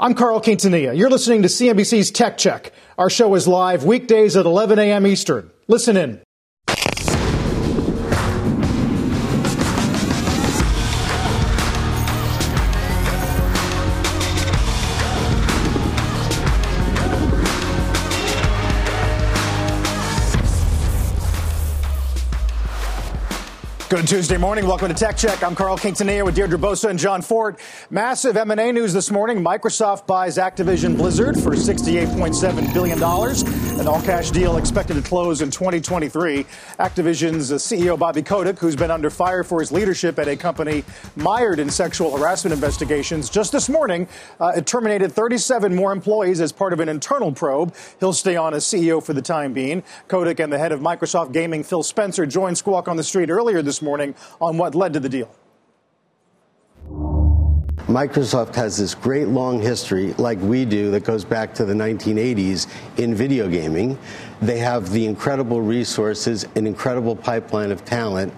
I'm Carl Quintanilla. You're listening to CNBC's Tech Check. Our show is live weekdays at 11 a.m. Eastern. Listen in. Good Tuesday morning. Welcome to Tech Check. I'm Carl Quintanilla with Deirdre Bosa and John Fortt. Massive M&A news this morning. Microsoft buys Activision Blizzard for $68.7 billion. An all-cash deal expected to close in 2023. Activision's CEO Bobby Kotick, who's been under fire for his leadership at a company mired in sexual harassment investigations, just this morning uh, it terminated 37 more employees as part of an internal probe. He'll stay on as CEO for the time being. Kotick and the head of Microsoft Gaming, Phil Spencer, joined Squawk on the Street earlier this morning on what led to the deal. Microsoft has this great long history, like we do, that goes back to the 1980s in video gaming. They have the incredible resources, an incredible pipeline of talent,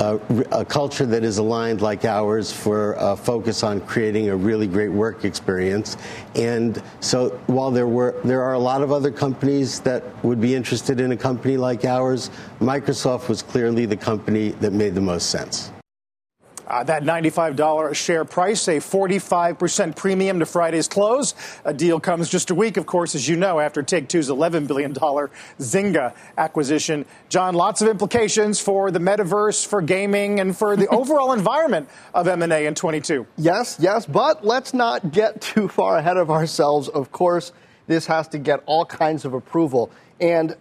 uh, a, a culture that is aligned like ours for a focus on creating a really great work experience. And so while there were there are a lot of other companies that would be interested in a company like ours, Microsoft was clearly the company that made the most sense. Uh, that $95 a share price, a 45% premium to Friday's close. A deal comes just a week, of course, as you know, after Take Two's $11 billion Zynga acquisition. John, lots of implications for the metaverse, for gaming, and for the overall environment of M&A in 22. Yes, yes, but let's not get too far ahead of ourselves. Of course, this has to get all kinds of approval. And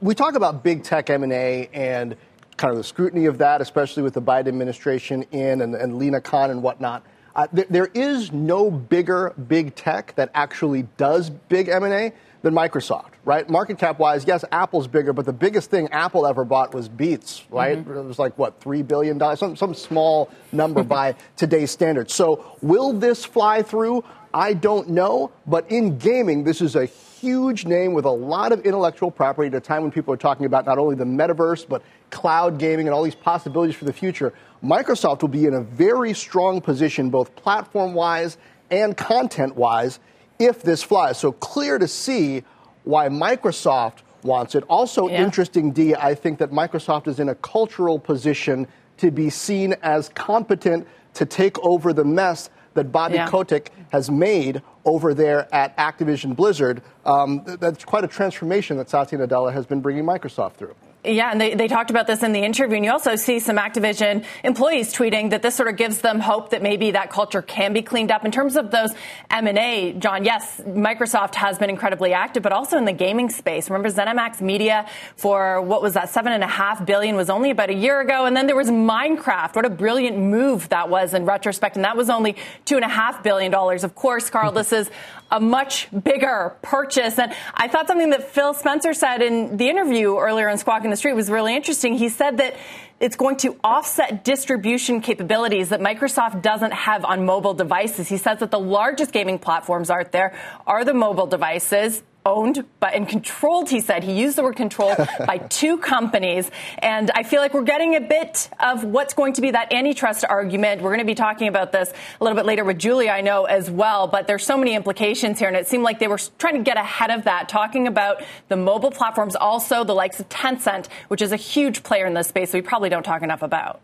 we talk about big tech M&A and – kind of the scrutiny of that, especially with the Biden administration in and, and Lina Khan and whatnot. Uh, th- there is no bigger big tech that actually does big M&A than Microsoft, right? Market cap wise, yes, Apple's bigger, but the biggest thing Apple ever bought was Beats, right? Mm-hmm. It was like what three billion dollars, some some small number by today's standards. So will this fly through? I don't know, but in gaming, this is a huge name with a lot of intellectual property at a time when people are talking about not only the metaverse, but cloud gaming and all these possibilities for the future. Microsoft will be in a very strong position, both platform wise and content wise, if this flies. So clear to see why Microsoft wants it. Also yeah. interesting, D, I think that Microsoft is in a cultural position to be seen as competent to take over the mess that Bobby yeah. Kotick has made over there at Activision Blizzard. Um, that's quite a transformation that Satya Nadella has been bringing Microsoft through. Yeah, and they, they talked about this in the interview. And you also see some Activision employees tweeting that this sort of gives them hope that maybe that culture can be cleaned up. In terms of those M&A, John, yes, Microsoft has been incredibly active, but also in the gaming space. Remember ZeniMax Media for what was that, seven and a half billion was only about a year ago. And then there was Minecraft. What a brilliant move that was in retrospect. And that was only two and a half billion dollars. Of course, Carl, this is a much bigger purchase. And I thought something that Phil Spencer said in the interview earlier on Squawk in the Street was really interesting. He said that it's going to offset distribution capabilities that Microsoft doesn't have on mobile devices. He says that the largest gaming platforms out there are the mobile devices owned but and controlled he said. He used the word controlled by two companies. And i feel like we're getting a bit of what's going to be that antitrust argument. We're going to be talking about this a little bit later with julia i know as well. But there's so many implications here and it seemed like they were trying to get ahead of that talking about the mobile platforms also the likes of tencent which is a huge player in this space we probably don't talk enough about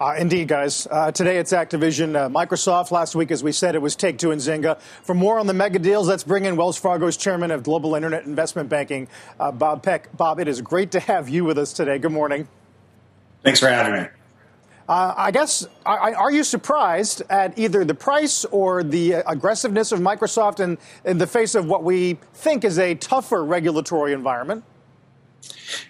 uh, indeed, guys. Uh, today it's Activision. Uh, Microsoft, last week, as we said, it was Take Two and Zynga. For more on the mega deals, let's bring in Wells Fargo's chairman of global internet investment banking, uh, Bob Peck. Bob, it is great to have you with us today. Good morning. Thanks for having me. Uh, I guess, are you surprised at either the price or the aggressiveness of Microsoft in, in the face of what we think is a tougher regulatory environment?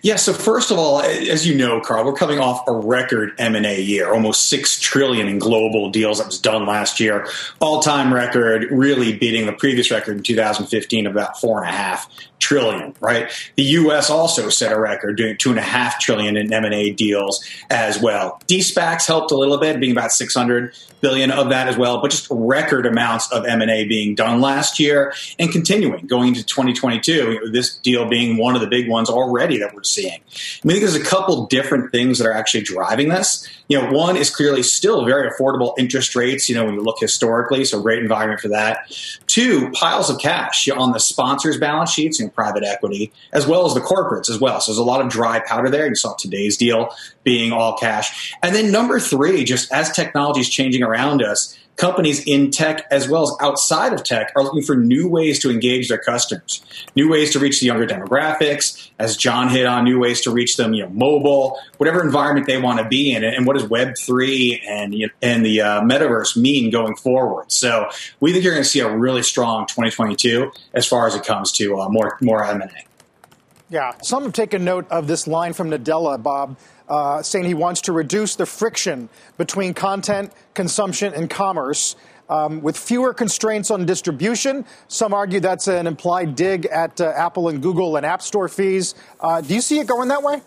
Yeah. So first of all, as you know, Carl, we're coming off a record M&A year, almost six trillion in global deals that was done last year, all-time record, really beating the previous record in 2015 of about four and a half trillion. Right. The U.S. also set a record, doing two and a half trillion in M&A deals as well. D-SPACs helped a little bit, being about 600 billion of that as well, but just record amounts of M&A being done last year and continuing going into 2022. This deal being one of the big ones already that we're seeing. I mean, I there's a couple different things that are actually driving this. You know, one is clearly still very affordable interest rates, you know, when you look historically, so great environment for that. Two, piles of cash on the sponsors' balance sheets and private equity, as well as the corporates as well. So there's a lot of dry powder there. You saw today's deal being all cash. And then number three, just as technology is changing around us, companies in tech as well as outside of tech are looking for new ways to engage their customers, new ways to reach the younger demographics, as John hit on, new ways to reach them, you know, mobile, whatever environment they want to be in, and what does Web three and and the uh, metaverse mean going forward? So we think you're going to see a really strong 2022 as far as it comes to uh, more more M and A. Yeah, some have taken note of this line from Nadella, Bob uh, saying he wants to reduce the friction between content consumption and commerce. Um, with fewer constraints on distribution. Some argue that's an implied dig at uh, Apple and Google and App Store fees. Uh, do you see it going that way?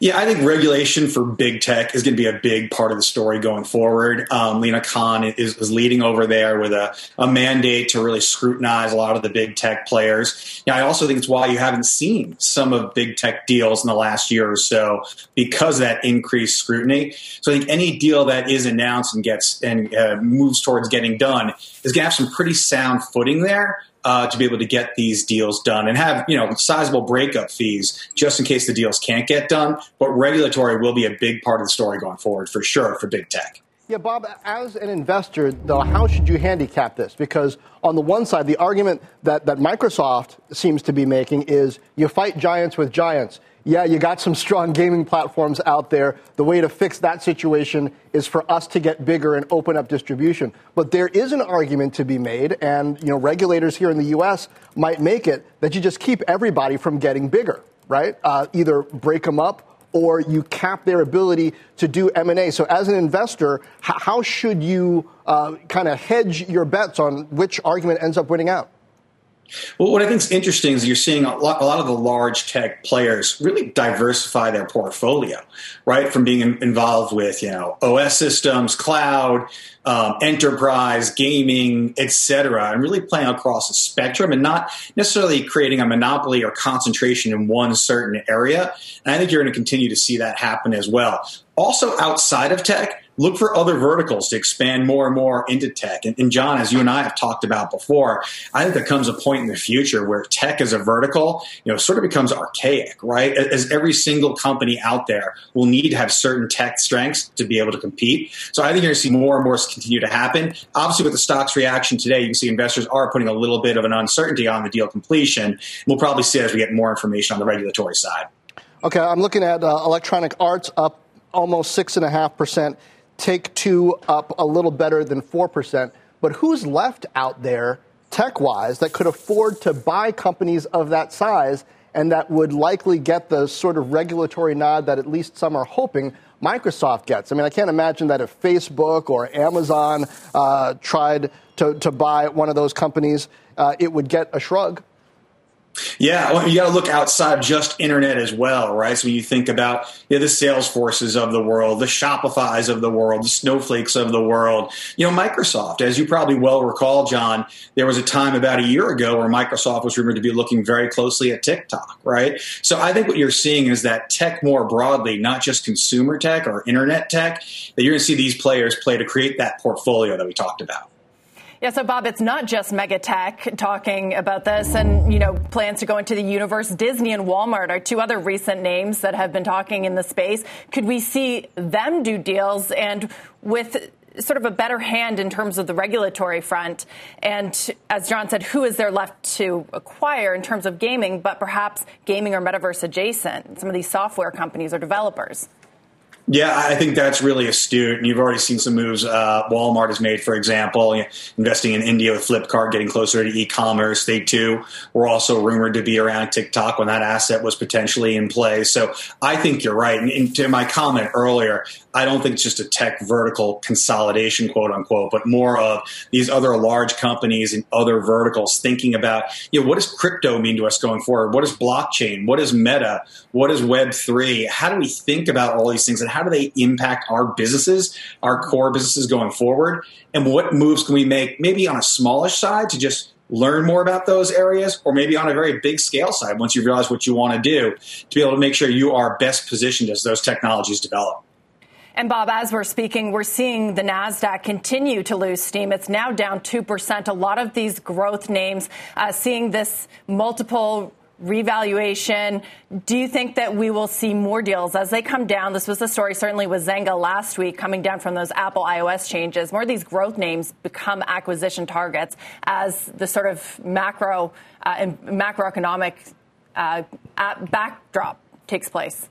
Yeah, I think regulation for big tech is going to be a big part of the story going forward. Um, Lina Khan is, is, leading over there with a, a, mandate to really scrutinize a lot of the big tech players. Yeah, I also think it's why you haven't seen some of big tech deals in the last year or so because of that increased scrutiny. So I think any deal that is announced and gets and uh, moves towards getting done is going to have some pretty sound footing there uh, to be able to get these deals done and have you know sizable breakup fees just in case the deals can't get done. But regulatory will be a big part of the story going forward for sure for big tech. Yeah, Bob, as an investor, though, how should you handicap this? Because on the one side, the argument that, that Microsoft seems to be making is you fight giants with giants yeah, you got some strong gaming platforms out there. The way to fix that situation is for us to get bigger and open up distribution. But there is an argument to be made, and you know, regulators here in the U.S. might make it that you just keep everybody from getting bigger, right? Uh, either break them up or you cap their ability to do M&A. So as an investor, how should you uh, kind of hedge your bets on which argument ends up winning out? Well, what I think is interesting is you're seeing a lot, a lot, of the large tech players really diversify their portfolio, right? From being in, involved with, you know, OS systems, cloud, um, enterprise, gaming, etc., and really playing across a spectrum and not necessarily creating a monopoly or concentration in one certain area. And I think you're going to continue to see that happen as well. Also, outside of tech, look for other verticals to expand more and more into tech. And, and, John, as you and I have talked about before, I think there comes a point in the future where tech as a vertical, you know, sort of becomes archaic, right? As every single company out there will need to have certain tech strengths to be able to compete. So I think you're going to see more and more continue to happen. Obviously, with the stock's reaction today, you can see investors are putting a little bit of an uncertainty on the deal completion. We'll probably see as we get more information on the regulatory side. Okay, I'm looking at uh, Electronic Arts up almost six and a half percent. Take Two up a little better than 4%. But who's left out there, tech wise, that could afford to buy companies of that size and that would likely get the sort of regulatory nod that at least some are hoping Microsoft gets? I mean, I can't imagine that if Facebook or Amazon uh, tried to, to buy one of those companies, uh, it would get a shrug. Yeah, well, you got to look outside just internet as well, right? So when you think about you know, the Salesforces of the world, the Shopify's of the world, the Snowflakes of the world, you know, Microsoft, as you probably well recall, John, there was a time about a year ago where Microsoft was rumored to be looking very closely at TikTok, right? So I think what you're seeing is that tech more broadly, not just consumer tech or internet tech, that you're going to see these players play to create that portfolio that we talked about. Yeah, so Bob, it's not just Megatech talking about this and, you know, plans to go into the universe. Disney and Walmart are two other recent names that have been talking in the space. Could we see them do deals and with sort of a better hand in terms of the regulatory front? And as John said, who is there left to acquire in terms of gaming, but perhaps gaming or metaverse adjacent? Some of these software companies or developers. Yeah, I think that's really astute. And you've already seen some moves uh, Walmart has made, for example, investing in India with Flipkart, getting closer to e commerce. They too were also rumored to be around TikTok when that asset was potentially in play. So I think you're right. And, and to my comment earlier, I don't think it's just a tech vertical consolidation, quote unquote, but more of these other large companies and other verticals thinking about, you know, what does crypto mean to us going forward? What is blockchain? What is meta? What is Web3? How do we think about all these things and how do they impact our businesses, our core businesses going forward? And what moves can we make maybe on a smallish side to just learn more about those areas, or maybe on a very big scale side, once you realize what you want to do, to be able to make sure you are best positioned as those technologies develop. And Bob, as we're speaking, we're seeing the NASDAQ continue to lose steam. It's now down 2%. A lot of these growth names uh, seeing this multiple revaluation. Do you think that we will see more deals as they come down? This was the story certainly with Zynga last week, coming down from those Apple iOS changes. More of these growth names become acquisition targets as the sort of macro uh, macroeconomic uh, backdrop takes place.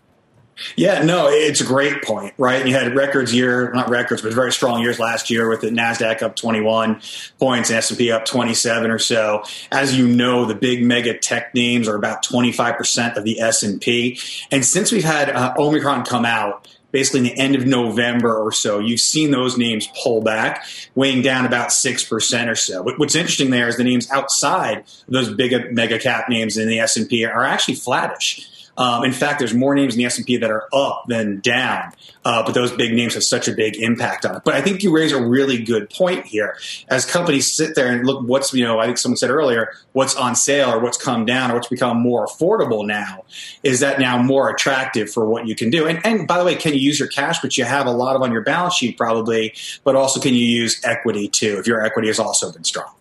Yeah, no, it's a great point, right? You had records year, not records, but very strong years last year with the Nasdaq up 21 points and S&P up 27 or so. As you know, the big mega tech names are about 25% of the S&P. And since we've had uh, Omicron come out, basically in the end of November or so, you've seen those names pull back, weighing down about 6% or so. What's interesting there is the names outside those big mega cap names in the S&P are actually flattish. Um, in fact, there's more names in the S&P that are up than down, uh, but those big names have such a big impact on it. But I think you raise a really good point here. As companies sit there and look what's, you know, I think someone said earlier, what's on sale or what's come down or what's become more affordable now, is that now more attractive for what you can do? And, and by the way, can you use your cash, which you have a lot of on your balance sheet probably, but also can you use equity too if your equity has also been strong?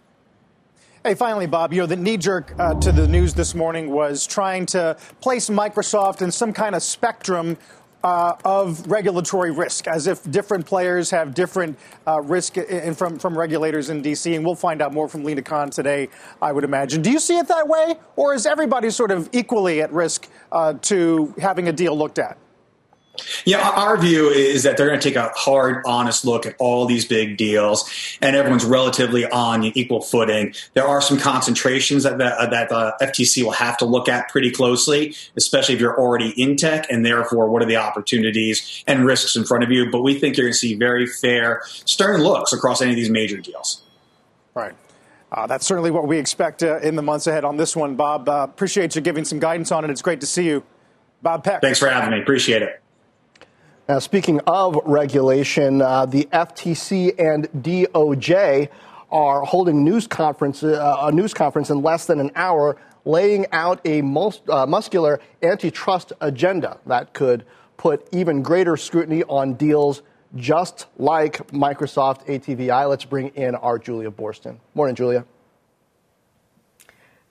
Hey, finally, Bob, you know, the knee jerk uh, to the news this morning was trying to place Microsoft in some kind of spectrum uh, of regulatory risk, as if different players have different uh, risk in, from, from regulators in D.C. And we'll find out more from Lina Khan today, I would imagine. Do you see it that way, or is everybody sort of equally at risk uh, to having a deal looked at? Yeah, our view is that they're going to take a hard, honest look at all these big deals, and everyone's relatively on equal footing. There are some concentrations that the, that the FTC will have to look at pretty closely, especially if you're already in tech, and therefore, what are the opportunities and risks in front of you? But we think you're going to see very fair, stern looks across any of these major deals. Right. Uh, that's certainly what we expect uh, in the months ahead on this one, Bob. Uh, appreciate you giving some guidance on it. It's great to see you. Bob Peck. Thanks for having me. Appreciate it. Now, speaking of regulation, uh, the FTC and DOJ are holding news conference, uh, a news conference in less than an hour, laying out a uh, muscular antitrust agenda that could put even greater scrutiny on deals just like Microsoft ATVI. Let's bring in our Julia Boorstin. Morning, Julia.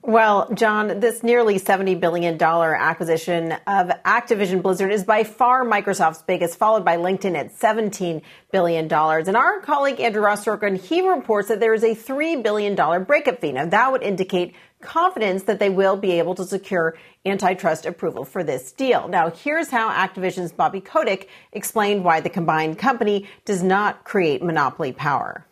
Well, John, this nearly $70 billion acquisition of Activision Blizzard is by far Microsoft's biggest, followed by LinkedIn at $17 billion. And our colleague Andrew Ross Sorkin, he reports that there is a $3 billion breakup fee. Now, that would indicate confidence that they will be able to secure antitrust approval for this deal. Now, here's how Activision's Bobby Kotick explained why the combined company does not create monopoly power.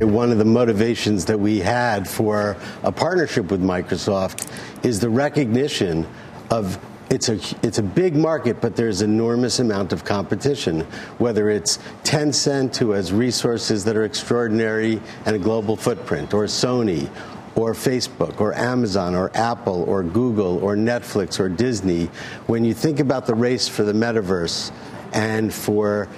One of the motivations that we had for a partnership with Microsoft is the recognition of it's a it's a big market, but there's enormous amount of competition. Whether it's Tencent, who has resources that are extraordinary and a global footprint, or Sony, or Facebook, or Amazon, or Apple, or Google, or Netflix, or Disney. When you think about the race for the metaverse and for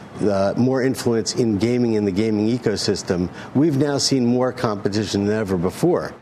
more influence in gaming in the gaming ecosystem, we've now seen more competition than ever before.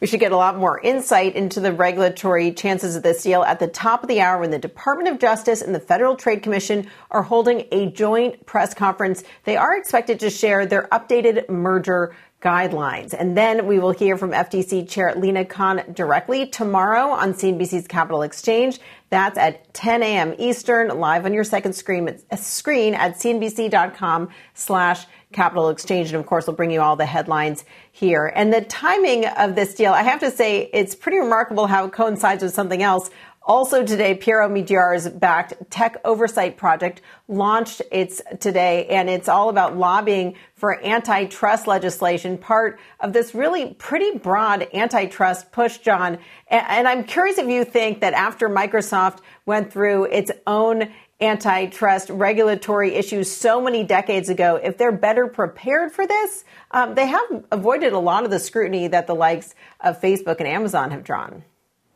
We should get a lot more insight into the regulatory chances of this deal at the top of the hour when the Department of Justice and the Federal Trade Commission are holding a joint press conference. They are expected to share their updated merger guidelines. And then we will hear from FTC Chair Lina Khan directly tomorrow on CNBC's Capital Exchange. That's at 10 a.m. Eastern, live on your second screen, screen at cnbc.com slash Capital Exchange. And of course, we'll bring you all the headlines here. And the timing of this deal, I have to say, it's pretty remarkable how it coincides with something else. Also today, Pierre Omidyar's backed Tech Oversight Project launched its today, and it's all about lobbying for antitrust legislation, part of this really pretty broad antitrust push, John. And I'm curious if you think that after Microsoft went through its own antitrust regulatory issues so many decades ago, if they're better prepared for this, um, they have avoided a lot of the scrutiny that the likes of Facebook and Amazon have drawn.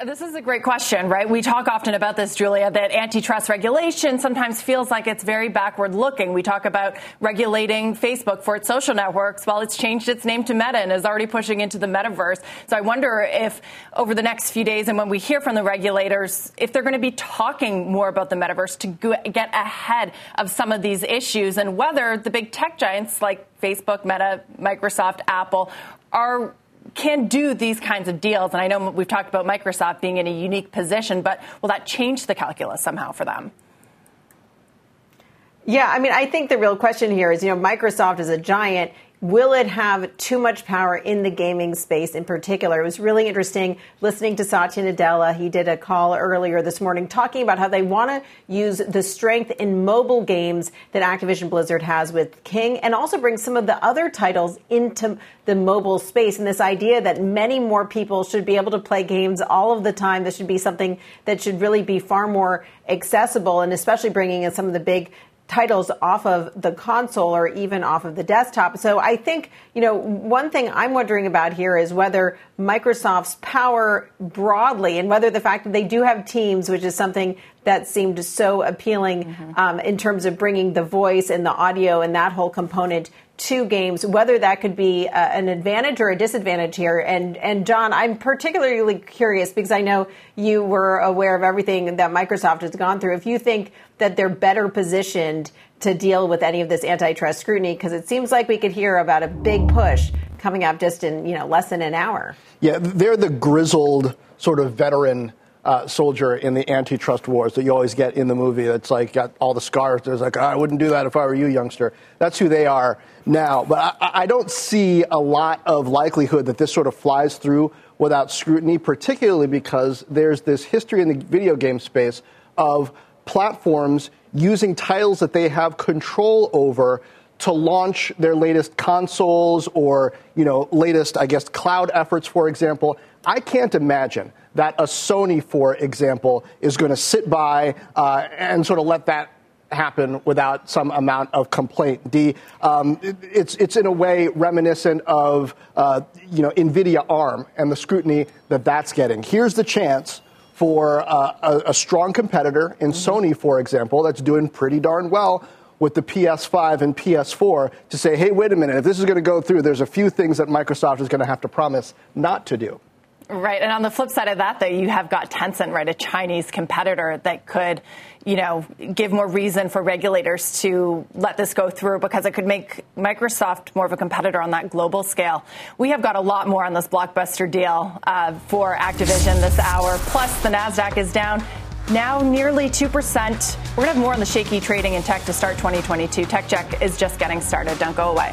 This is a great question, right? We talk often about this, Julia, that antitrust regulation sometimes feels like it's very backward looking. We talk about regulating Facebook for its social networks while it's changed its name to Meta and is already pushing into the metaverse. So I wonder if over the next few days and when we hear from the regulators, if they're going to be talking more about the metaverse to get ahead of some of these issues and whether the big tech giants like Facebook, Meta, Microsoft, Apple are can do these kinds of deals. And I know we've talked about Microsoft being in a unique position, but will that change the calculus somehow for them? Yeah, I mean, I think the real question here is, you know, Microsoft is a giant. Will it have too much power in the gaming space in particular? It was really interesting listening to Satya Nadella. He did a call earlier this morning talking about how they want to use the strength in mobile games that Activision Blizzard has with King and also bring some of the other titles into the mobile space. And this idea that many more people should be able to play games all of the time. This should be something that should really be far more accessible and especially bringing in some of the big titles off of the console or even off of the desktop. So I think, you know, one thing I'm wondering about here is whether Microsoft's power broadly and whether the fact that they do have teams, which is something that seemed so appealing mm-hmm. um, in terms of bringing the voice and the audio and that whole component to games, whether that could be uh, an advantage or a disadvantage here. And and John, I'm particularly curious because I know you were aware of everything that Microsoft has gone through. If you think that they're better positioned to deal with any of this antitrust scrutiny, because it seems like we could hear about a big push coming up just in you know less than an hour. Yeah, they're the grizzled sort of veteran uh, soldier in the antitrust wars that you always get in the movie. That's like got all the scars. There's like, oh, I wouldn't do that if I were you, youngster. That's who they are now. But I, I don't see a lot of likelihood that this sort of flies through without scrutiny, particularly because there's this history in the video game space of platforms using titles that they have control over to launch their latest consoles or you know latest i guess cloud efforts for example i can't imagine that a Sony, for example, is going to sit by uh, and sort of let that happen without some amount of complaint. The, um, it, it's, it's in a way reminiscent of uh, you know, NVIDIA ARM and the scrutiny that that's getting. Here's the chance for uh, a, a, strong competitor in mm-hmm. Sony, for example, that's doing pretty darn well with the PS5 and PS4 to say, hey, wait a minute, if this is going to go through, there's a few things that Microsoft is going to have to promise not to do. Right. And on the flip side of that, though, you have got Tencent, right, a Chinese competitor that could, you know, give more reason for regulators to let this go through because it could make Microsoft more of a competitor on that global scale. We have got a lot more on this blockbuster deal uh, for Activision this hour. Plus, the NASDAQ is down now nearly 2%. We're going to have more on the shaky trading in tech to start 2022. Tech Check is just getting started. Don't go away.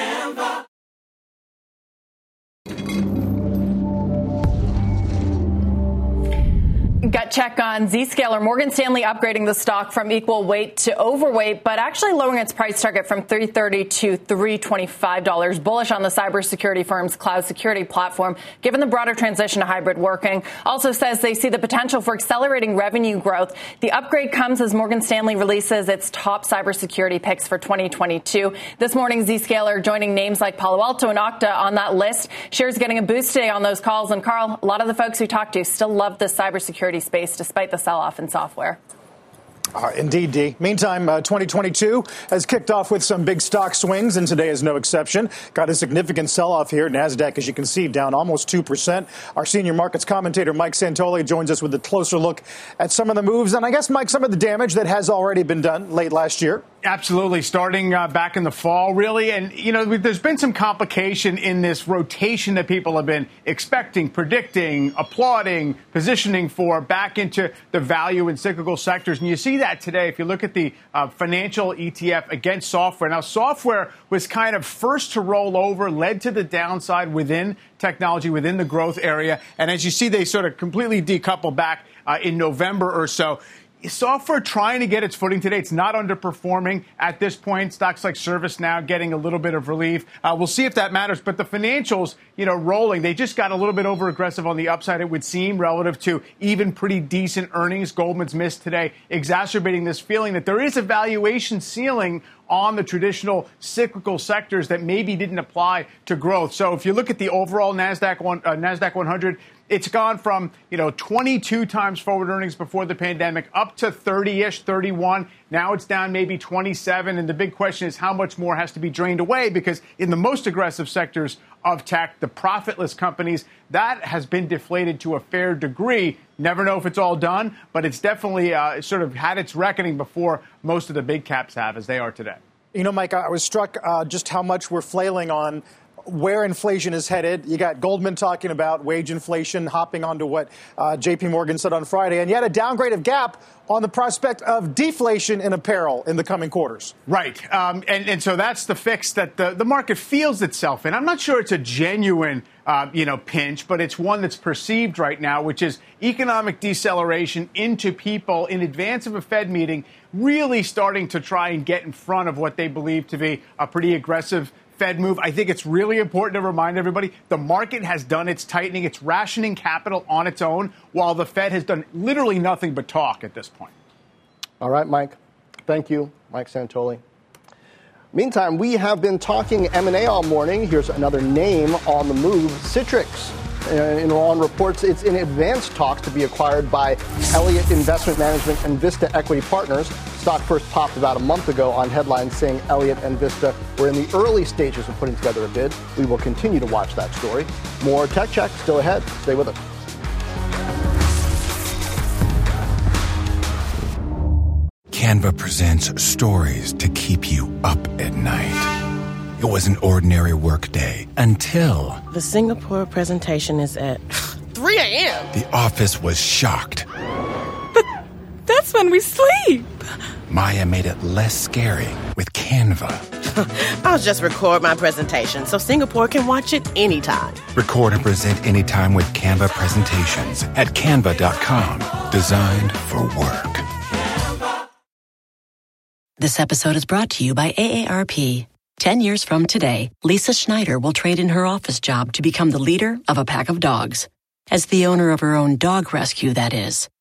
check on Zscaler. Morgan Stanley upgrading the stock from equal weight to overweight, but actually lowering its price target from 330 to $325. Bullish on the cybersecurity firm's cloud security platform, given the broader transition to hybrid working. Also says they see the potential for accelerating revenue growth. The upgrade comes as Morgan Stanley releases its top cybersecurity picks for 2022. This morning, Zscaler joining names like Palo Alto and Okta on that list. Shares getting a boost today on those calls. And Carl, a lot of the folks we talked to still love the cybersecurity space despite the sell off in software. Uh, indeed, D. Meantime, uh, 2022 has kicked off with some big stock swings, and today is no exception. Got a significant sell off here. NASDAQ, as you can see, down almost 2%. Our senior markets commentator, Mike Santoli, joins us with a closer look at some of the moves, and I guess, Mike, some of the damage that has already been done late last year. Absolutely, starting uh, back in the fall, really. And, you know, there's been some complication in this rotation that people have been expecting, predicting, applauding, positioning for back into the value and cyclical sectors. And you see that today if you look at the uh, financial ETF against software. Now, software was kind of first to roll over, led to the downside within technology, within the growth area. And as you see, they sort of completely decouple back uh, in November or so software trying to get its footing today. It's not underperforming at this point. Stocks like ServiceNow getting a little bit of relief. Uh, we'll see if that matters. But the financials, you know, rolling. They just got a little bit over aggressive on the upside, it would seem, relative to even pretty decent earnings. Goldman's missed today, exacerbating this feeling that there is a valuation ceiling on the traditional cyclical sectors that maybe didn't apply to growth. So if you look at the overall Nasdaq one, uh, Nasdaq 100, it's gone from, you know, 22 times forward earnings before the pandemic up to 30-ish, 31. Now it's down maybe 27. And the big question is how much more has to be drained away because in the most aggressive sectors of tech, the profitless companies, that has been deflated to a fair degree. Never know if it's all done, but it's definitely uh, sort of had its reckoning before most of the big caps have as they are today. You know, Mike, I was struck uh, just how much we're flailing on where inflation is headed. You got Goldman talking about wage inflation, hopping onto what uh, J.P. Morgan said on Friday, and yet a downgrade of Gap on the prospect of deflation in apparel in the coming quarters. Right, um, and and so that's the fix that the the market feels itself in. I'm not sure it's a genuine. Uh, you know, pinch, but it's one that's perceived right now, which is economic deceleration into people in advance of a Fed meeting, really starting to try and get in front of what they believe to be a pretty aggressive Fed move. I think it's really important to remind everybody the market has done its tightening, it's rationing capital on its own, while the Fed has done literally nothing but talk at this point. All right, Mike. Thank you, Mike Santoli. Meantime, we have been talking M&A all morning. Here's another name on the move, Citrix. Uh, in on reports it's in advanced talks to be acquired by Elliott Investment Management and Vista Equity Partners. Stock first popped about a month ago on headlines saying Elliott and Vista were in the early stages of putting together a bid. We will continue to watch that story. More Tech Check still ahead. Stay with us. Canva presents stories to keep you up at night. It was an ordinary workday until. The Singapore presentation is at 3 a.m. The office was shocked. But that's when we sleep. Maya made it less scary with Canva. I'll just record my presentation so Singapore can watch it anytime. Record and present anytime with Canva presentations at canva.com. Designed for work. This episode is brought to you by AARP. 10 years from today, Lisa Schneider will trade in her office job to become the leader of a pack of dogs. As the owner of her own dog rescue, that is.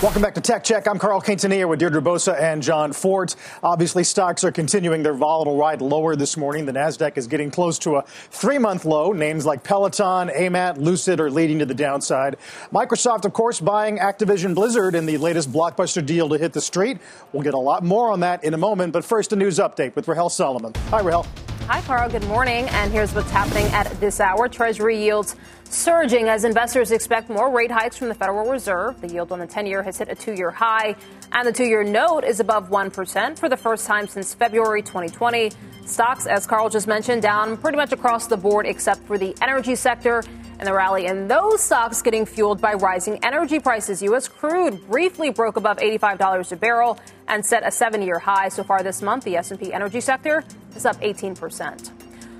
Welcome back to Tech Check. I'm Carl Quintanilla with Deirdre Bosa and John Fortt. Obviously, stocks are continuing their volatile ride lower this morning. The Nasdaq is getting close to a three-month low. Names like Peloton, AMAT, Lucid are leading to the downside. Microsoft, of course, buying Activision Blizzard in the latest blockbuster deal to hit the street. We'll get a lot more on that in a moment. But first, a news update with Rahel Solomon. Hi, Rahel. Hi, Carl. Good morning. And here's what's happening at this hour. Treasury yields surging as investors expect more rate hikes from the Federal Reserve. The yield on the 10 year has hit a two year high, and the two year note is above 1% for the first time since February 2020. Stocks, as Carl just mentioned, down pretty much across the board except for the energy sector and the rally in those stocks getting fueled by rising energy prices. U.S. crude briefly broke above $85 a barrel and set a seven-year high so far this month. The S&P energy sector is up 18 percent.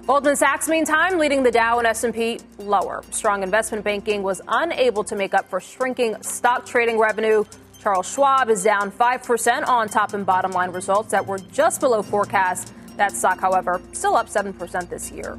Goldman Sachs, meantime, leading the Dow and S&P lower. Strong investment banking was unable to make up for shrinking stock trading revenue. Charles Schwab is down 5% on top and bottom line results that were just below forecast. That stock, however, still up 7% this year.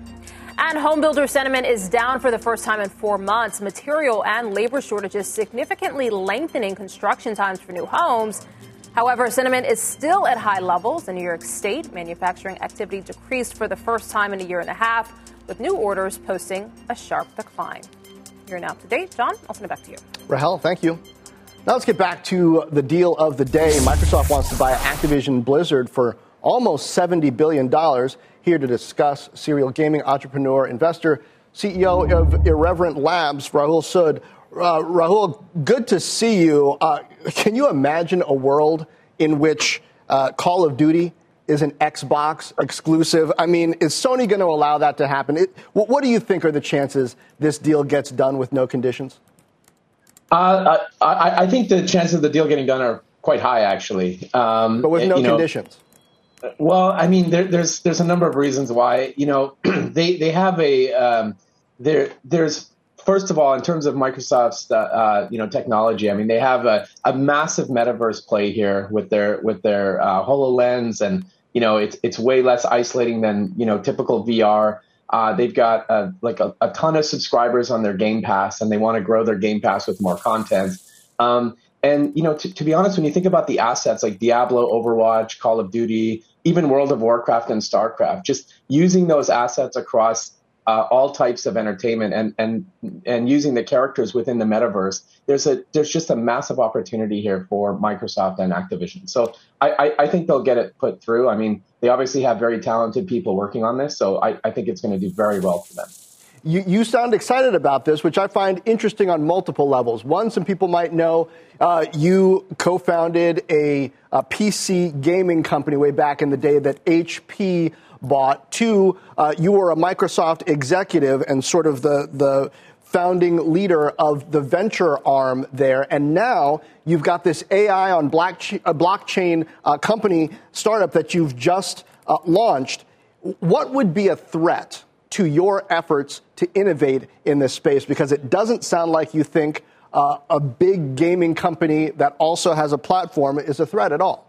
And homebuilder sentiment is down for the first time in four months. Material and labor shortages significantly lengthening construction times for new homes. However, sentiment is still at high levels. In New York State, manufacturing activity decreased for the first time in a year and a half, with new orders posting a sharp decline. You're now up to date. John, I'll send it back to you. Rahel, thank you. Now let's get back to the deal of the day. Microsoft wants to buy Activision Blizzard for almost $70 billion. Here to discuss serial gaming entrepreneur, investor, CEO of Irreverent Labs, Rahul Sood. Uh, Rahul, good to see you. Uh, can you imagine a world in which uh, Call of Duty is an Xbox exclusive? I mean, is Sony going to allow that to happen? It, what do you think are the chances this deal gets done with no conditions? Uh, I, I, think the chances of the deal getting done are quite high, actually. Um, but with no conditions. Know, well, I mean, there, there's there's a number of reasons why. You know, they they have a um, there there's first of all, in terms of Microsoft's uh, uh, you know technology, I mean they have a, a, massive metaverse play here with their with their uh, Hololens, and you know it's it's way less isolating than you know typical VR. Uh, they've got uh, like a, a, ton of subscribers on their Game Pass, and they want to grow their Game Pass with more content. Um, and you know, to, to be honest, when you think about the assets like Diablo, Overwatch, Call of Duty, even World of Warcraft and StarCraft, just using those assets across uh, all types of entertainment and and and using the characters within the metaverse, there's a there's just a massive opportunity here for Microsoft and Activision. So I, I, I think they'll get it put through. I mean, they obviously have very talented people working on this, so I, I think it's going to do very well for them. You, you, sound excited about this, which I find interesting on multiple levels. One, some people might know uh, you co founded a, a, PC gaming company way back in the day that HP bought. Two, uh, you were a Microsoft executive and sort of the, the founding leader of the venture arm there. And now you've got this AI on blockchain, uh, blockchain uh, company startup that you've just uh, launched. What would be a threat to your efforts to innovate in this space? Because it doesn't sound like you think uh, a big gaming company that also has a platform is a threat at all.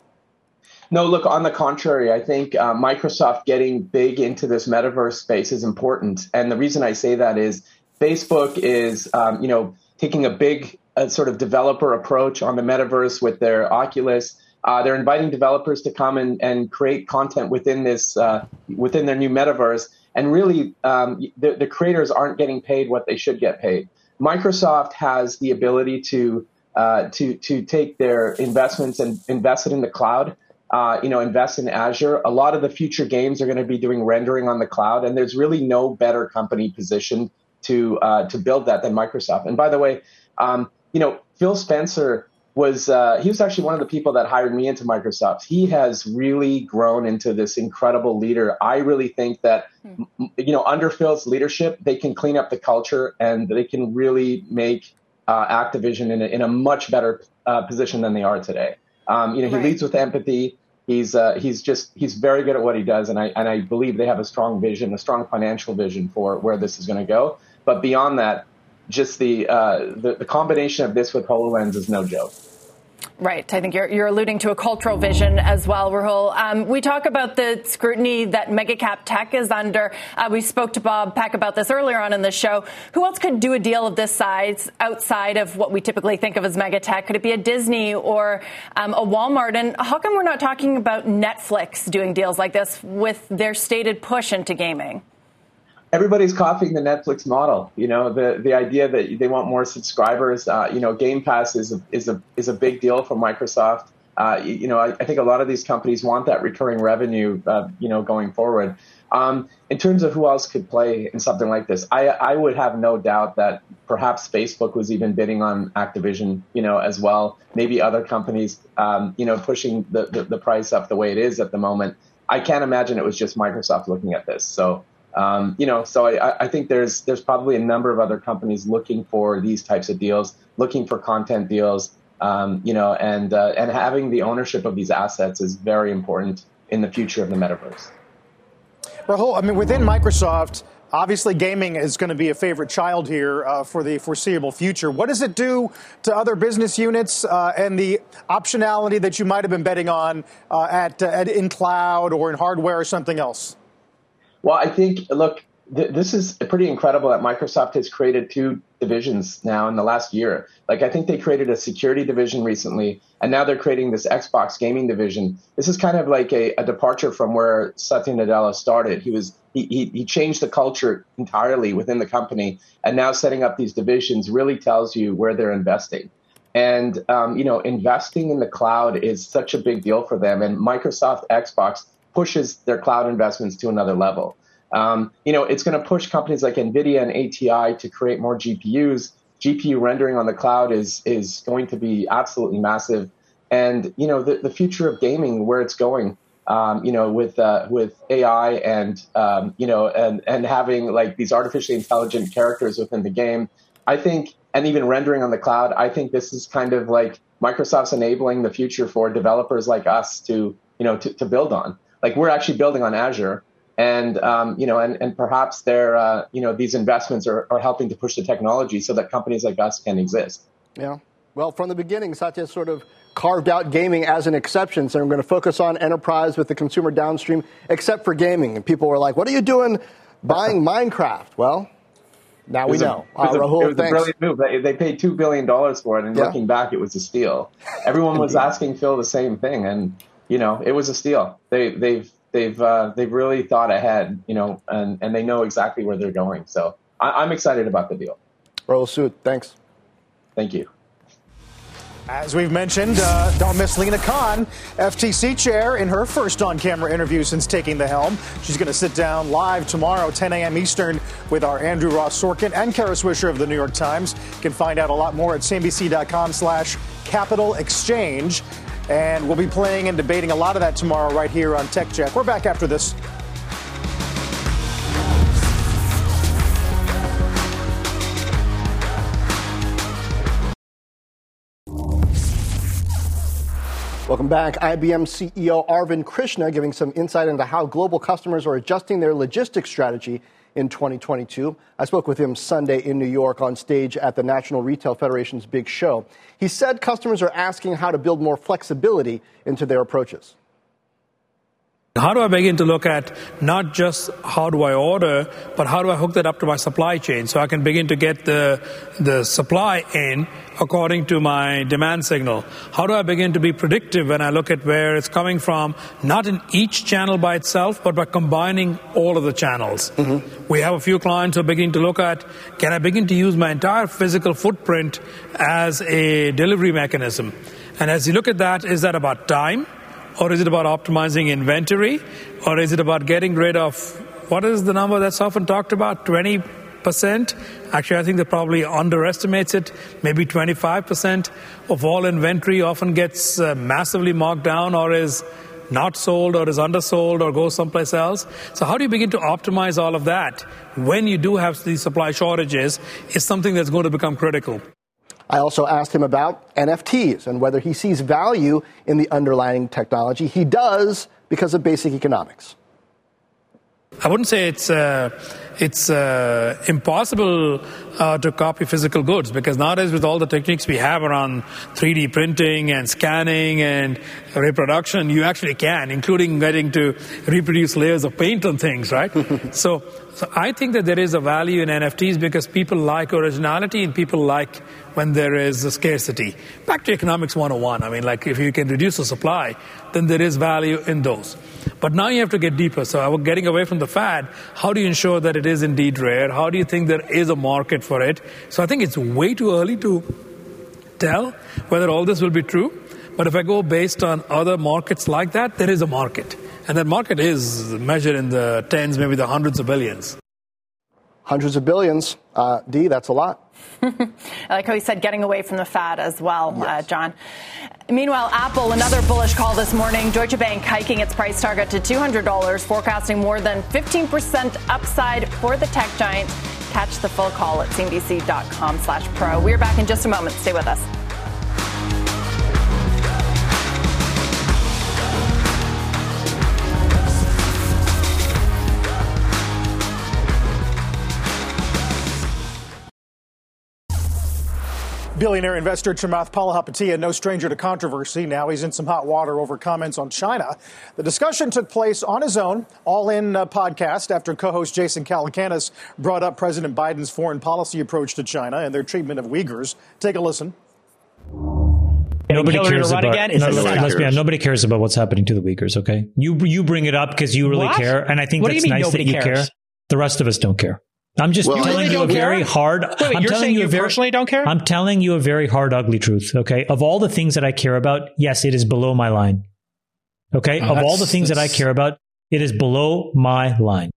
No, look, on the contrary, I think uh, Microsoft getting big into this metaverse space is important. And the reason I say that is Facebook is, um, you know, taking a big uh, sort of developer approach on the metaverse with their Oculus. Uh, they're inviting developers to come and, and create content within this uh, within their new metaverse, and really, um, the, the, creators aren't getting paid what they should get paid. Microsoft has the ability to uh, to to take their investments and invest it in the cloud uh, you know, invest in Azure. A lot of the future games are going to be doing rendering on the cloud, and there's really no better company positioned to uh, to build that than Microsoft. And by the way, um, you know, Phil Spencer was uh, he was actually one of the people that hired me into Microsoft. He has really grown into this incredible leader. I really think that hmm. you know under Phil's leadership, they can clean up the culture and they can really make uh, Activision in a, in a much better uh, position than they are today. Um, you know, he right. leads with empathy. He's uh, he's just he's very good at what he does, and I and I believe they have a strong vision, a strong financial vision for where this is going to go. But beyond that, just the, uh, the the combination of this with Hololens is no joke. Right. I think you're, you're alluding to a cultural vision as well, Rahul. Um, we talk about the scrutiny that megacap tech is under. Uh, we spoke to Bob Peck about this earlier on in the show. Who else could do a deal of this size outside of what we typically think of as megatech? Could it be a Disney or um, a Walmart? And how come we're not talking about Netflix doing deals like this with their stated push into gaming? Everybody's copying the Netflix model. You know, the the idea that they want more subscribers. Uh, you know, Game Pass is a, is a is a big deal for Microsoft. Uh, you, know, I, I, think a lot of these companies want that recurring revenue. Uh, you know, going forward. Um, in terms of who else could play in something like this, I, I would have no doubt that perhaps Facebook was even bidding on Activision, you know, as well. Maybe other companies, um, you know, pushing the, the, the price up the way it is at the moment. I can't imagine it was just Microsoft looking at this. So, um, you know, so I, I think there's there's probably a number of other companies looking for these types of deals, looking for content deals, um, you know, and uh, and having the ownership of these assets is very important in the future of the metaverse. Rahul, I mean, within Microsoft, obviously gaming is going to be a favorite child here uh, for the foreseeable future. What does it do to other business units uh, and the optionality that you might have been betting on uh, at, at in cloud or in hardware or something else? Well, I think look, th- this is pretty incredible that Microsoft has created two divisions now in the last year. Like I think they created a security division recently, and now they're creating this Xbox gaming division. This is kind of like a, a departure from where Satya Nadella started. He was he, he, he changed the culture entirely within the company, and now setting up these divisions really tells you where they're investing. And um, you know, investing in the cloud is such a big deal for them, and Microsoft Xbox pushes their cloud investments to another level. Um, you know, it's going to push companies like NVIDIA and ATI to create more GPUs. GPU rendering on the cloud is is going to be absolutely massive. And you know, the, the future of gaming, where it's going, um, you know, with uh, with AI and um, you know, and and having like these artificially intelligent characters within the game, I think, and even rendering on the cloud, I think this is kind of like Microsoft's enabling the future for developers like us to you know to, to build on. Like we're actually building on Azure and um, you know, and, and perhaps they're uh, you know these investments are, are helping to push the technology so that companies like us can exist. Yeah. Well, from the beginning, Satya sort of carved out gaming as an exception. So I'm going to focus on enterprise with the consumer downstream, except for gaming. And people were like, "What are you doing, buying Minecraft?" Well, now we know. A, it was, uh, Rahul, a, it was a brilliant move. They, they paid two billion dollars for it, and yeah. looking back, it was a steal. Everyone was asking Phil the same thing, and you know, it was a steal. They they've they've uh, they've really thought ahead, you know, and, and they know exactly where they're going. So I, am excited about the deal. Rahul Sood. thanks. Thank you. As we've mentioned, uh, don't miss Lina Khan, FTC chair, in her first on camera interview since taking the helm. She's going to sit down live tomorrow, 10 a.m. Eastern, with our Andrew Ross Sorkin and Kara Swisher of the New York Times. You can find out a lot more at CNBC.com slash Capital Exchange. And we'll be playing and debating a lot of that tomorrow right here on Tech Check. We're back after this. Welcome back. IBM CEO Arvind Krishna giving some insight into how global customers are adjusting their logistics strategy in 2022. I spoke with him Sunday in New York on stage at the National Retail Federation's big show. He said customers are asking how to build more flexibility into their approaches. How do I begin to look at not just how do I order, but how do I hook that up to my supply chain so I can begin to get the, the supply in according to my demand signal? How do I begin to be predictive when I look at where it's coming from, not in each channel by itself, but by combining all of the channels? Mm-hmm. We have a few clients who are beginning to look at can I begin to use my entire physical footprint as a delivery mechanism? And as you look at that, is that about time? Or is it about optimizing inventory? Or is it about getting rid of what is the number that's often talked about? 20%? Actually, I think that probably underestimates it. Maybe 25% of all inventory often gets uh, massively marked down or is not sold or is undersold or goes someplace else. So, how do you begin to optimize all of that when you do have these supply shortages? Is something that's going to become critical. I also asked him about NFTs and whether he sees value in the underlying technology. He does because of basic economics. I wouldn't say it's uh, it's uh, impossible uh, to copy physical goods because nowadays with all the techniques we have around 3D printing and scanning and reproduction, you actually can, including getting to reproduce layers of paint on things, right? so, so I think that there is a value in NFTs because people like originality and people like when there is a scarcity. Back to economics 101. I mean, like if you can reduce the supply, then there is value in those. But now you have to get deeper. So getting away from the fad, how do you ensure that it is indeed rare? How do you think there is a market for it? So I think it's way too early to tell whether all this will be true. But if I go based on other markets like that, there is a market. And that market is measured in the tens, maybe the hundreds of billions hundreds of billions. Uh, D, that's a lot. I like how he said getting away from the fad as well, uh, yes. uh, John. Meanwhile, Apple, another bullish call this morning. Deutsche Bank hiking its price target to $200, forecasting more than 15% upside for the tech giant. Catch the full call at cnbc.com slash pro. We're back in just a moment. Stay with us. Billionaire investor Chamath Palihapitiya, no stranger to controversy. Now he's in some hot water over comments on China. The discussion took place on his own, all in uh, podcast, after co host Jason Calacanis brought up President Biden's foreign policy approach to China and their treatment of Uyghurs. Take a listen. Nobody cares about. Again? No, let's be honest. Nobody cares about what's happening to the Uyghurs. Okay, you you bring it up because you really what? care, and I think what that's nice that you cares? care. The rest of us don't care. I'm just well, telling you a very hard. Wait, wait, I'm you're saying you, you very, personally don't care? I'm telling you a very hard, ugly truth. Okay, of all the things that I care about, yes, it is below my line. Okay, oh, of all the things that I care about, it is below my line.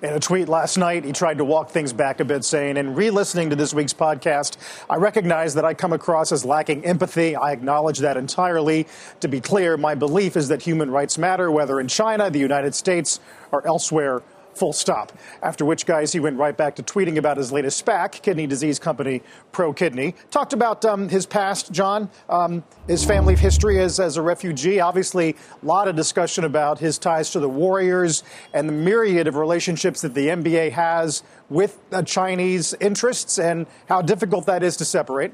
In a tweet last night, he tried to walk things back a bit, saying, In re listening to this week's podcast, I recognize that I come across as lacking empathy. I acknowledge that entirely. To be clear, my belief is that human rights matter, whether in China, the United States, or elsewhere full stop. After which, guys, he went right back to tweeting about his latest SPAC, kidney disease company Pro Kidney. Talked about um, his past, John, um, his family history as, as a refugee. Obviously, a lot of discussion about his ties to the Warriors and the myriad of relationships that the NBA has with uh, Chinese interests and how difficult that is to separate.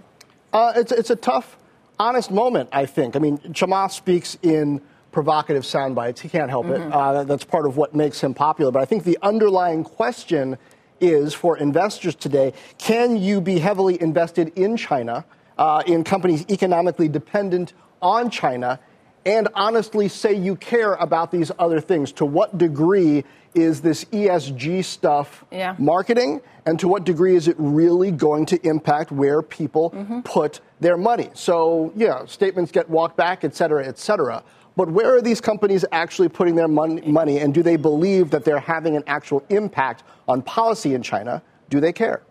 Uh, it's, it's a tough, honest moment, I think. I mean, Chamath speaks in provocative sound bites. He can't help mm-hmm. it. Uh, that's part of what makes him popular. But I think the underlying question is for investors today can you be heavily invested in China, uh, in companies economically dependent on China, and honestly say you care about these other things? To what degree is this ESG stuff yeah. marketing? And to what degree is it really going to impact where people mm-hmm. put their money? So, yeah, statements get walked back, et cetera, et cetera. But where are these companies actually putting their money, and do they believe that they're having an actual impact on policy in China? Do they care?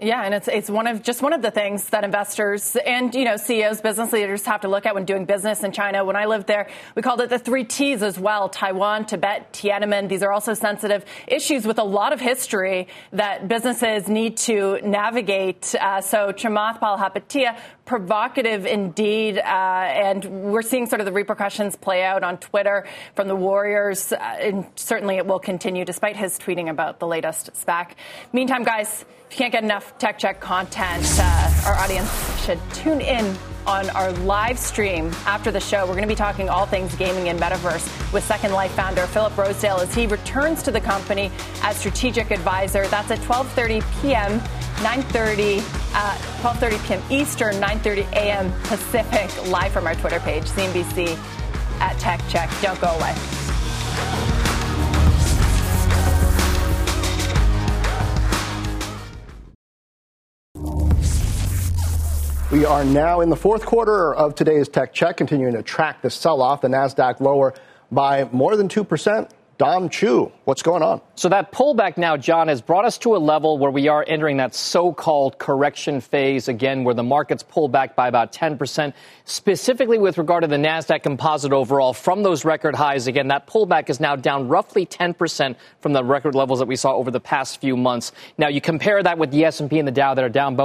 Yeah, and it's it's one of just one of the things that investors and you know CEOs, business leaders have to look at when doing business in China. When I lived there, we called it the three T's as well: Taiwan, Tibet, Tiananmen. These are also sensitive issues with a lot of history that businesses need to navigate. Uh, so Chamath Palihapitiya, provocative indeed, uh, and we're seeing sort of the repercussions play out on Twitter from the Warriors, uh, and certainly it will continue despite his tweeting about the latest SPAC. Meantime, guys you can't get enough Tech Check content, uh, our audience should tune in on our live stream after the show. We're going to be talking all things gaming and metaverse with Second Life founder Philip Rosedale as he returns to the company as strategic advisor. That's at 12:30 p.m. 9:30 uh, 12:30 p.m. Eastern, 9:30 a.m. Pacific, live from our Twitter page, CNBC at Tech Check. Don't go away. We are now in the fourth quarter of today's tech check, continuing to track the sell off. The NASDAQ lower by more than 2%. Dom Chu, what's going on? So that pullback now, John, has brought us to a level where we are entering that so-called correction phase again, where the markets pull back by about 10%, specifically with regard to the NASDAQ composite overall from those record highs. Again, that pullback is now down roughly 10% from the record levels that we saw over the past few months. Now you compare that with the S&P and the Dow that are down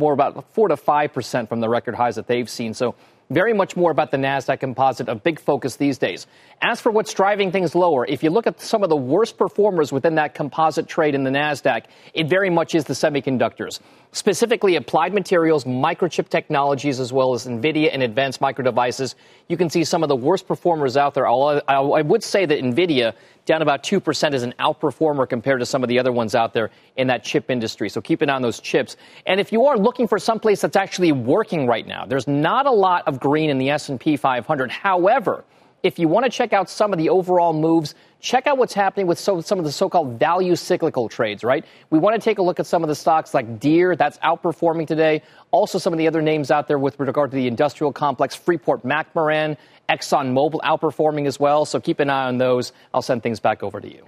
more about 4 to 5% from the record highs that they've seen. So very much more about the NASDAQ composite, a big focus these days. As for what's driving things lower, if you look at some of the worst performers within that composite trade in the NASDAQ, it very much is the semiconductors specifically applied materials, microchip technologies, as well as NVIDIA and advanced micro devices. You can see some of the worst performers out there. I would say that NVIDIA, down about 2%, is an outperformer compared to some of the other ones out there in that chip industry. So keep an eye on those chips. And if you are looking for someplace that's actually working right now, there's not a lot of green in the S&P 500. However, if you want to check out some of the overall moves, check out what's happening with so, some of the so-called value cyclical trades, right? We want to take a look at some of the stocks like Deere that's outperforming today. Also, some of the other names out there with regard to the industrial complex, Freeport McMoran, ExxonMobil outperforming as well. So keep an eye on those. I'll send things back over to you.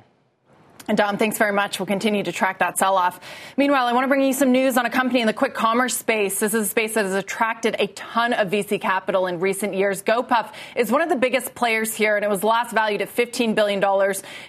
And Dom, thanks very much. We'll continue to track that sell off. Meanwhile, I want to bring you some news on a company in the quick commerce space. This is a space that has attracted a ton of VC capital in recent years. GoPuff is one of the biggest players here, and it was last valued at $15 billion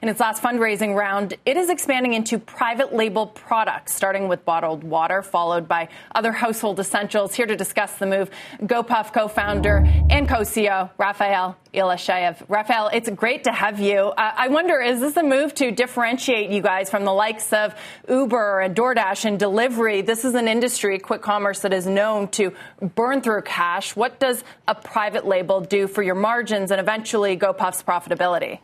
in its last fundraising round. It is expanding into private label products, starting with bottled water, followed by other household essentials. Here to discuss the move, GoPuff co founder and co CEO, Raphael Ilishayev. Raphael, it's great to have you. Uh, I wonder, is this a move to differentiate you guys from the likes of Uber and DoorDash and delivery? This is an industry, quick commerce, that is known to burn through cash. What does a private label do for your margins and eventually GoPuff's profitability?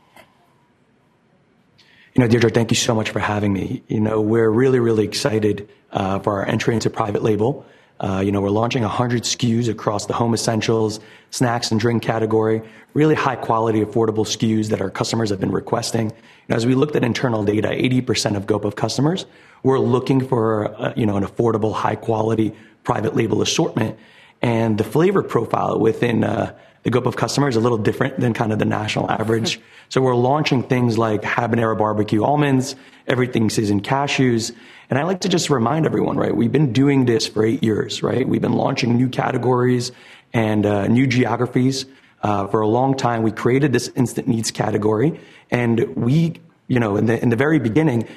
You know, Deirdre, thank you so much for having me. You know, we're really, really excited uh, for our entry into private label. Uh, you know, we're launching 100 SKUs across the home essentials, snacks and drink category, really high quality, affordable SKUs that our customers have been requesting. Know, as we looked at internal data, 80% of GoPuff customers were looking for, uh, you know, an affordable, high quality private label assortment. And the flavor profile within uh, the GoPuff customer is a little different than kind of the national average. so we're launching things like habanero barbecue almonds, everything seasoned cashews, and I like to just remind everyone, right? We've been doing this for eight years, right? We've been launching new categories and uh, new geographies uh, for a long time. We created this instant needs category, and we, you know, in the in the very beginning.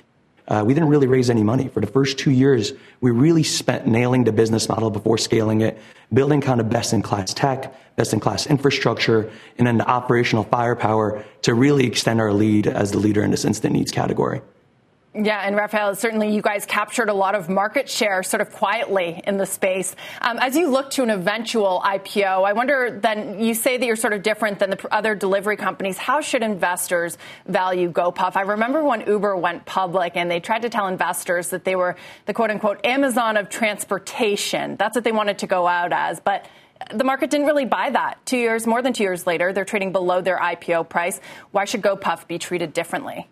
Uh, we didn't really raise any money. For the first two years, we really spent nailing the business model before scaling it, building kind of best in class tech, best in class infrastructure, and then the operational firepower to really extend our lead as the leader in this instant needs category. Yeah, and Raphael, certainly you guys captured a lot of market share sort of quietly in the space. Um, as you look to an eventual IPO, I wonder then you say that you're sort of different than the other delivery companies. How should investors value GoPuff? I remember when Uber went public and they tried to tell investors that they were the quote unquote Amazon of transportation. That's what they wanted to go out as. But the market didn't really buy that. Two years, more than two years later, they're trading below their IPO price. Why should GoPuff be treated differently?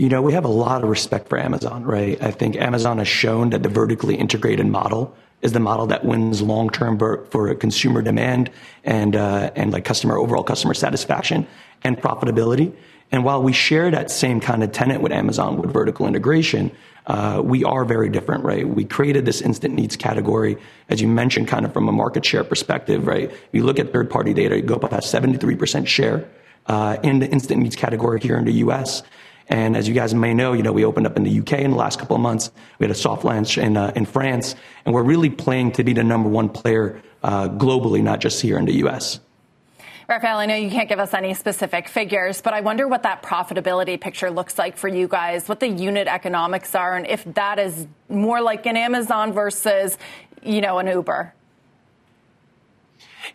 You know, we have a lot of respect for Amazon, right? I think Amazon has shown that the vertically integrated model is the model that wins long term for consumer demand and uh, and like customer overall customer satisfaction and profitability. And while we share that same kind of tenant with Amazon with vertical integration, uh, we are very different, right? We created this instant needs category, as you mentioned, kind of from a market share perspective, right? If you look at third party data, GoPuff has 73% share uh, in the instant needs category here in the US. And as you guys may know, you know, we opened up in the UK in the last couple of months. We had a soft launch in, uh, in France, and we're really playing to be the number one player uh, globally, not just here in the US. Raphael, I know you can't give us any specific figures, but I wonder what that profitability picture looks like for you guys, what the unit economics are, and if that is more like an Amazon versus, you know, an Uber.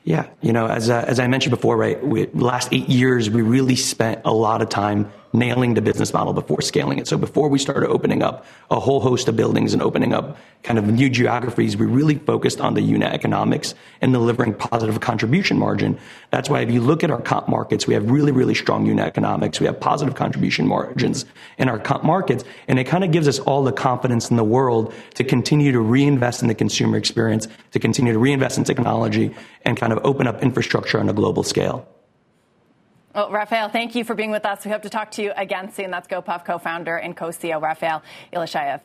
Yeah, you know, as uh, as I mentioned before, right, we, last eight years we really spent a lot of time nailing the business model before scaling it. So before we started opening up a whole host of buildings and opening up kind of new geographies, we really focused on the unit economics and delivering positive contribution margin. That's why if you look at our comp markets, we have really, really strong unit economics. We have positive contribution margins in our comp markets. And it kind of gives us all the confidence in the world to continue to reinvest in the consumer experience, to continue to reinvest in technology and kind of open up infrastructure on a global scale. Well, Raphael, thank you for being with us. We hope to talk to you again soon. That's GoPuff co-founder and co-CEO Raphael Ilishayev.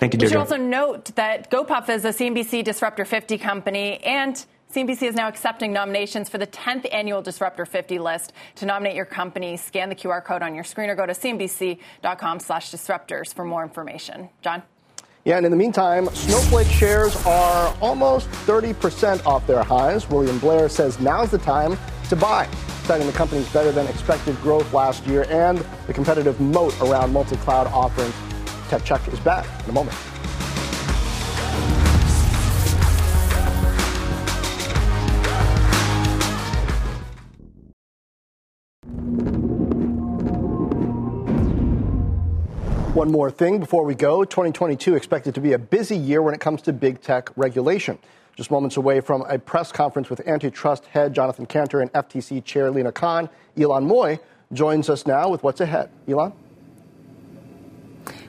Thank you, Deirdre. We should also note that GoPuff is a CNBC Disruptor 50 company and CNBC is now accepting nominations for the 10th annual Disruptor 50 list. To nominate your company, scan the QR code on your screen or go to cnbc.com slash disruptors for more information. John? Yeah, and in the meantime, Snowflake shares are almost 30% off their highs. William Blair says now's the time to buy, citing the company's better than expected growth last year and the competitive moat around multi cloud offerings. Tech Check is back in a moment. One more thing before we go 2022 expected to be a busy year when it comes to big tech regulation. Just moments away from a press conference with antitrust head Jonathan Kanter and FTC chair Lina Khan, Ylan Mui joins us now with what's ahead. Elon?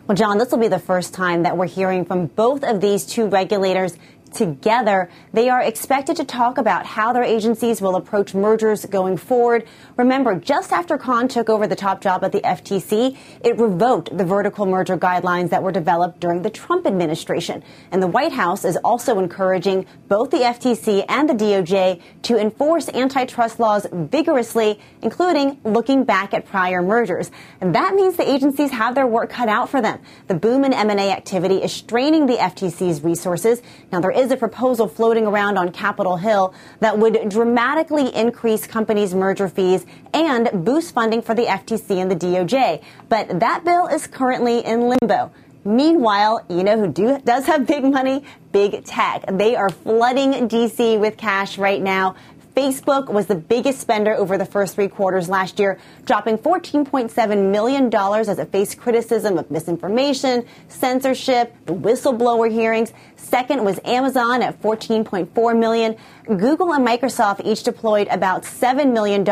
Well, John, this will be the first time that we're hearing from both of these two regulators together. They are expected to talk about how their agencies will approach mergers going forward. Remember, just after Khan took over the top job at the FTC, it revoked the vertical merger guidelines that were developed during the Trump administration. And the White House is also encouraging both the FTC and the DOJ to enforce antitrust laws vigorously, including looking back at prior mergers. And that means the agencies have their work cut out for them. The boom in M&A activity is straining the FTC's resources. Now, there is a proposal floating around on Capitol Hill that would dramatically increase companies' merger fees and boost funding for the FTC and the DOJ. But that bill is currently in limbo. Meanwhile, you know who do, does have big money? Big tech. They are flooding DC with cash right now. Facebook was the biggest spender over the first three quarters last year, dropping $14.7 million as it faced criticism of misinformation, censorship, the whistleblower hearings. Second was Amazon at 14.4 million. Google and Microsoft each deployed about $7 million.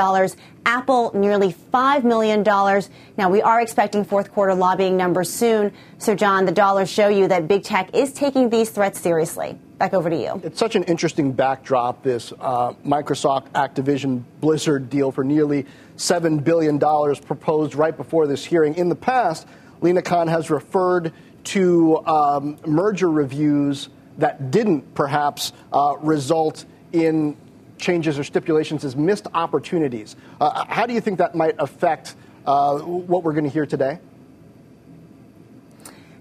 Apple nearly $5 million. Now we are expecting fourth quarter lobbying numbers soon. So John, the dollars show you that big tech is taking these threats seriously. Back over to you. It's such an interesting backdrop, this uh, Microsoft Activision Blizzard deal for nearly $7 billion proposed right before this hearing. In the past, Lina Khan has referred to um, merger reviews that didn't perhaps uh, result in changes or stipulations as missed opportunities. Uh, how do you think that might affect uh, what we're going to hear today?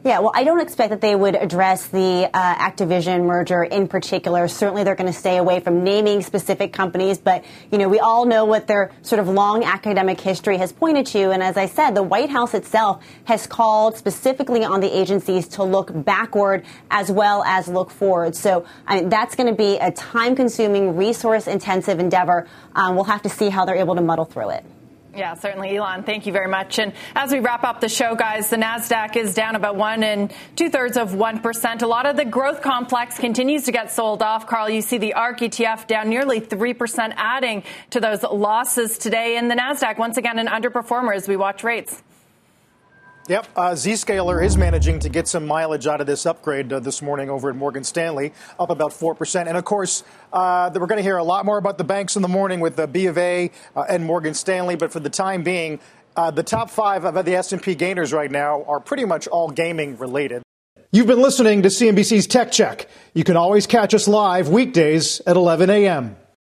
Yeah, well, I don't expect that they would address the uh, Activision merger in particular. Certainly, they're going to stay away from naming specific companies, but you know, we all know what their sort of long academic history has pointed to. And as I said, the White House itself has called specifically on the agencies to look backward as well as look forward. So I mean, that's going to be a time-consuming, resource-intensive endeavor. Um, we'll have to see how they're able to muddle through it. Yeah, certainly, Ylan. Thank you very much. And as we wrap up the show, guys, the Nasdaq is down about one and two thirds of one percent. A lot of the growth complex continues to get sold off. Carl, you see the ARK ETF down nearly three percent, adding to those losses today. And the Nasdaq once again an underperformer as we watch rates. Yep, uh, Zscaler is managing to get some mileage out of this upgrade uh, this morning over at Morgan Stanley, up about 4%. And of course, uh, we're going to hear a lot more about the banks in the morning with the B of A uh, and Morgan Stanley. But for the time being, uh, the top five of the S&P gainers right now are pretty much all gaming related. You've been listening to CNBC's Tech Check. You can always catch us live weekdays at 11 a.m.